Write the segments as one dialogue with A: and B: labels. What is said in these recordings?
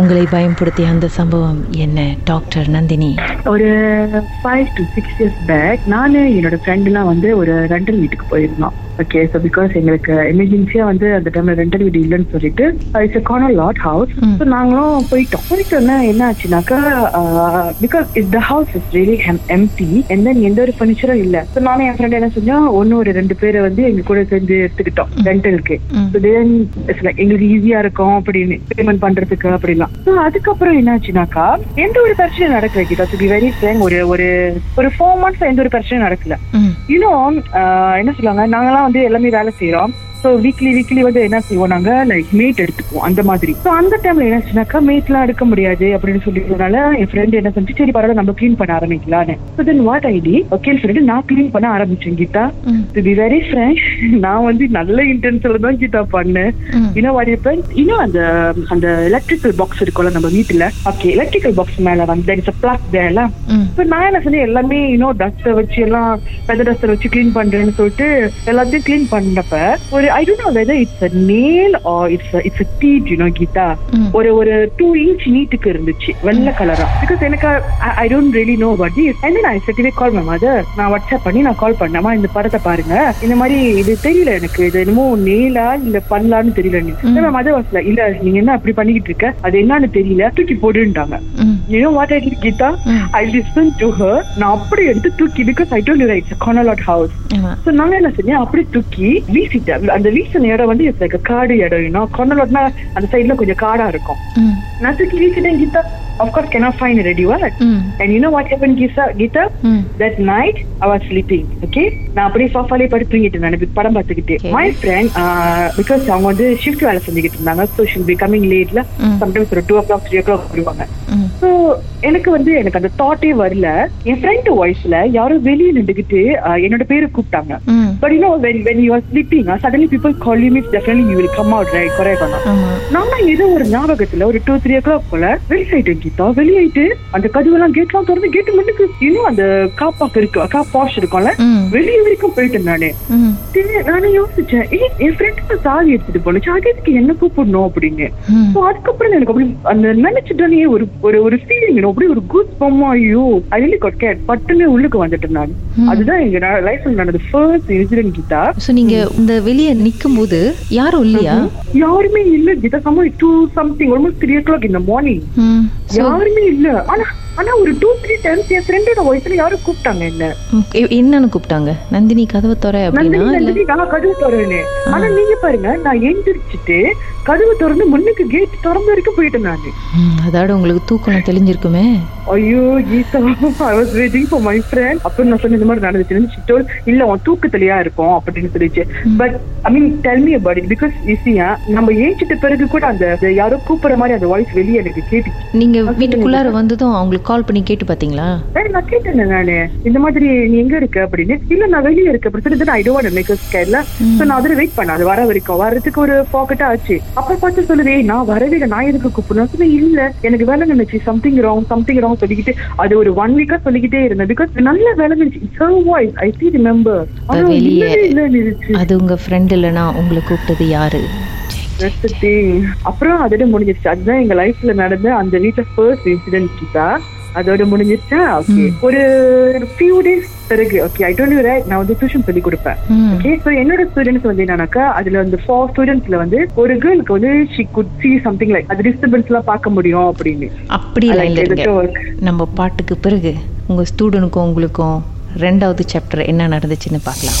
A: உங்களை பயன்படுத்திய அந்த சம்பவம் என்ன டாக்டர் நந்தினி?
B: ஒரு five to six years back நானு என்னோட ஃப்ரெண்டுலாம் வந்து ஒரு ரெண்டல் வீட்டுக்கு போயிருந்தோம். ஓகே ஸோ பிகாஸ் எங்களுக்கு எமர்ஜென்சியா வந்து அந்த டைம்ல ரெண்டல் வீடு இல்லைன்னு சொல்லிட்டு it's corner lot house. So நாங்களும் போயிட்டோம். போயிட்டோன்னா என்ன ஆச்சுனாக்கா because it the house is really empty then எந்த ஒரு ஃபர்னிச்சரும் இல்லை. ஸோ நானும் என் ஃப்ரெண்ட் என்ன செஞ்சோம் ஒன்னு ஒரு ரெண்டு பேரை வந்து எங்க கூட சேர்ந்து எடுத்துக்கிட்டோம் ரெண்டலுக்கு எங்களுக்கு ஈஸியா இருக்கும் அப்படின்னு பேமெண்ட் பண்றதுக்கு அப்படிலாம். ஸோ அதுக்கப்புறம் என்னாச்சுனாக்கா எந்த ஒரு பிரச்சனையும் நடக்கல கிட்ட டு பி வெரி ஃப்ரேங்க் ஒரு ஒரு ஒரு ஃபோர் மந்த்ஸ் எந்த ஒரு பிரச்சனையும் நடக்கல. இன்னும் என்ன சொல்லுவாங்க நாங்கெல்லாம் வந்து எல்லாமே வேலை செய்யறோம் ஸோ வீக்லி வீக்லி வந்து என்ன செய்வோம் நாங்க? லைக் மேட் எடுத்துக்குவோம் அந்த மாதிரி. ஸோ அந்த டைம்ல என்னாச்சுனாக்கா மேட்லாம் எடுக்க முடியாது அப்படின்னு சொல்லிட்டதுனால என் ஃப்ரெண்ட் என்ன செஞ்சு சரி பரவாயில்ல நம்ம க்ளீன் பண்ண ஆரம்பிக்கலான்னு so then what ID okay சொல்லிட்டு நான் க்ளீன் பண்ண ஆரம்பிச்சேன் Geetha. To be very friend நான் வந்து நல்ல இன்டென்ஸ்ல தான் கீதா பண்ணேன். இன்னும் வாட் ஹேப்பன் இன்னும் அந்த அந்த எலக்ட்ரிக்கல் பாக்ஸ் இருக்கும்ல நம்ம வீட்டுல? ஓகே எலக்ட்ரிக்கல் பாக்ஸ் மேல வந்து there is a plug there ல.
A: ம்.
B: இப்போ நான் என்ன செஞ்சேன்? எல்லாமே இன்னும் டஸ்டர் வச்சு எல்லாம் பெதர் டஸ்டர் வச்சு க்ளீன் பண்றேன்னு சொல்லிட்டு எல்லாத்தையும் க்ளீன் பண்ணப்ப ஒரு I don't know whether it's a nail or it's it's a teeth you know Geetha
A: hmm.
B: ஒரு ஒரு டூ இன்ச் நீட்டுக்கு இருந்துச்சு வெள்ளை கலரா பிகாஸ் எனக்கு I don't really know but this and நான் செட்டிவே கால் மை மதர் நான் வாட்ஸ்அப் பண்ணி நான் கால் பண்ணேமா இந்த படத்தை பாருங்க. இந்த மாதிரி இது தெரியல எனக்கு. இது என்னமோ நேலா இல்ல பண்ணலான்னு தெரியல மதர் வாசல இல்ல நீங்க என்ன அப்படி பண்ணிக்கிட்டு இருக்க? அது என்னன்னு தெரியல. தூக்கி போடுன்ட்டாங்க
A: ம்
B: You know what I did, Geeta?
A: Mm.
B: I listened to her. நான் அப்படி எடுத்து தூக்கி because I don't right corner lot house so நாங்க என்ன செஞ்சேன் அப்படி தூக்கி வீசிட்டேன் அந்த வீசின இடம் வந்து இட்ஸ் லைக் காடு இடம் இன்னும் கார்னலாட்னா அந்த சைட்ல கொஞ்சம் காடா இருக்கும். தூக்கி வீசிட்டேன் Geetha. Of course cannot fine ready what and you know what happen Geetha? Geetha that night I was sleeping okay நான் அப்படியே சோஃபாலே படுத்து தூங்கிட்டு நான் படம் பார்த்துக்கிட்டு. மை ஃப்ரெண்ட் பிகாஸ் அவங்க வந்து ஷிஃப்ட் வேலை செஞ்சுக்கிட்டு இருந்தாங்க ஸோ ஷில் பி கமிங் லேட்ல. சம்டைம்ஸ் ஒரு two o'clock three o'clock வருவாங்க. ஸோ எனக்கு வந்து எனக்கு அந்த தாட்டே வரல. என் ஃப்ரெண்ட் வாய்ஸ்ல யாரோ வெளியே நின்றுகிட்டு uh, என்னோட பேரை கூப்பிட்டாங்க. You know when you are sleeping suddenly people call you means definitely you will come out right குறை பண்ணலாம்
A: ஆமா.
B: நான் ஏதோ ஒரு ஞாபகத்துல ஒரு டூ த்ரீ ஓ கிளாக் போல வெளியாயிட்டேன் கீதா வெளியாயிட்டு அந்த கதவெல்லாம் கேட்லாம் திறந்து கேட்டு மட்டும் இன்னும் அந்த காப்பாக்கு இருக்கு கா பாஷ் இருக்கும்ல வெளியே வரைக்கும் போயிட்டேன் நானு. நானே யோசிச்சேன் ஏய், என் ஃப்ரெண்ட் சாவி எடுத்துட்டு போனேன் அது எதுக்கு என்ன கூப்பிடணும்? அப்படின்னு. So, அதுக்கப்புறம் எனக்கு அப்படி அந்த நினைச்சிட்டே ஒரு ஒரு ஒரு ஃபீலிங் அப்படியே ஒரு குட் பம்மா ஐயோ ஐ ரியலி காட் கேட் பட்டுன்னு உள்ளுக்கு வந்துட்டேன் நான். அதுதான் எங்க லைஃப்ல நடந்த ஃபர்ஸ்ட் இன்சிடென்ட் கீதா
A: ஸோ நீங்க இந்த வெளியே நிக்கும் போது யாரும் இல்லையா
B: யாருமே இல்ல Geetha some two something almost three o'clock இந்த மார்னிங் யாருமே இல்ல. ஆனா ஆனா ஒரு டூ த்ரீ டைம்ஸ் என் ஃப்ரெண்டோட வாய்ஸ்ல யாரும் கூப்பிட்டாங்க என்ன.
A: என்னன்னு கூப்பிட்டாங்க? நந்தினி கதவை துறை அப்படின்னா
B: நந்தினி நான் கதவு திறவேன் ஆனா நீங்க பாருங்க நான் எந்திரிச்சிட்டு கதவு திறந்து முன்னுக்கு கேட் திறந்த வரைக்கும் போயிட்டேன் நானு.
A: அதோட உங்களுக்கு தூக்கம் தெளிஞ்சிருக்குமே?
B: ஐயோ Geetha I was waiting for my friend அப்புறம் நான் சொன்ன இந்த மாதிரி நடந்துச்சுன்னு told இல்ல உன் தூக்கத்திலேயா இருக்கும்? அப்படின்னு சொல்லிச்சு. But I mean tell me about it because ஈஸியா நம்ம ஏஞ்சிட்ட பிறகு கூட அந்த அந்த யாரோ கூப்பிடுற மாதிரி அந்த வாய்ஸ் வெளியே எனக்கு கேட்டுச்சு.
A: நீங்க வீட்டுக்குள்ளார வந்ததும் அவங்களுக்கு கால் பண்ணி கேட்டு பாத்தீங்களா?
B: நான் கேட்டேன் நானு. இந்த மாதிரி நீ எங்க இருக்க அப்படின்னு? இல்ல நான் வெளியே இருக்க அப்படின்னு சொல்லிட்டு ஐ டோன்ட் மேக் ஸ்கேர்ல சோ நான் அதுல வெயிட் பண்ணேன். அது வர வரைக்கும். வர்றதுக்கு ஒரு பாக்கெட்டா ஆச்சு. அப்ப பார்த்து சொல்லுவே நான் வரவே நான் எதுக்கு கூப்பிடணும்? இல்ல. எனக்கு வேலை நினைச்சு சம்திங் ராங் சம்திங் ராங் சொல்லிக்கிட்டு அது ஒரு ஒன் வீக்கா சொல்லிக்கிட்டே இருந்தேன். பிகாஸ் நல்ல வேலை நினைச்சு வாய்ஸ் ஐ சி ரிமெம்பர்
A: அது உங்க ஃப்ரெண்ட் இல்லைன்னா உங்களை கூப்பிட்டது யாரு.
B: அப்புறம் அதோட முடிஞ்சிருச்சு. அதுதான் எங்க லைஃப்ல நடந்த அந்த வீட்ல ஃபர்ஸ்ட் இன்சிடென்ட் கிட்டா. அதோட முடிஞ்சிருச்சா? ஓகே ஒரு ஃபியூ டேஸ் பிறகு ஓகே ஐ டோன்ட் ரைட் நான் வந்து டியூஷன் சொல்லி கொடுப்பேன். ஓகே ஸோ என்னோட ஸ்டூடெண்ட்ஸ் வந்து என்னன்னாக்கா அதுல வந்து ஃபோர் ஸ்டூடெண்ட்ஸ்ல வந்து ஒரு கேர்ளுக்கு வந்து she good see something like அது டிஸ்டர்பன்ஸ் எல்லாம் பார்க்க முடியும் அப்படின்னு.
A: அப்படி. நம்ம பாட்டுக்கு பிறகு உங்க ஸ்டூடெண்ட்டுக்கும் உங்களுக்கும் ரெண்டாவது சாப்டர் என்ன நடந்துச்சுன்னு பார்க்கலாம்.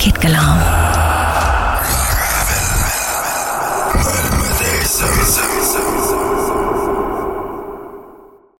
C: கேட்கலாம்.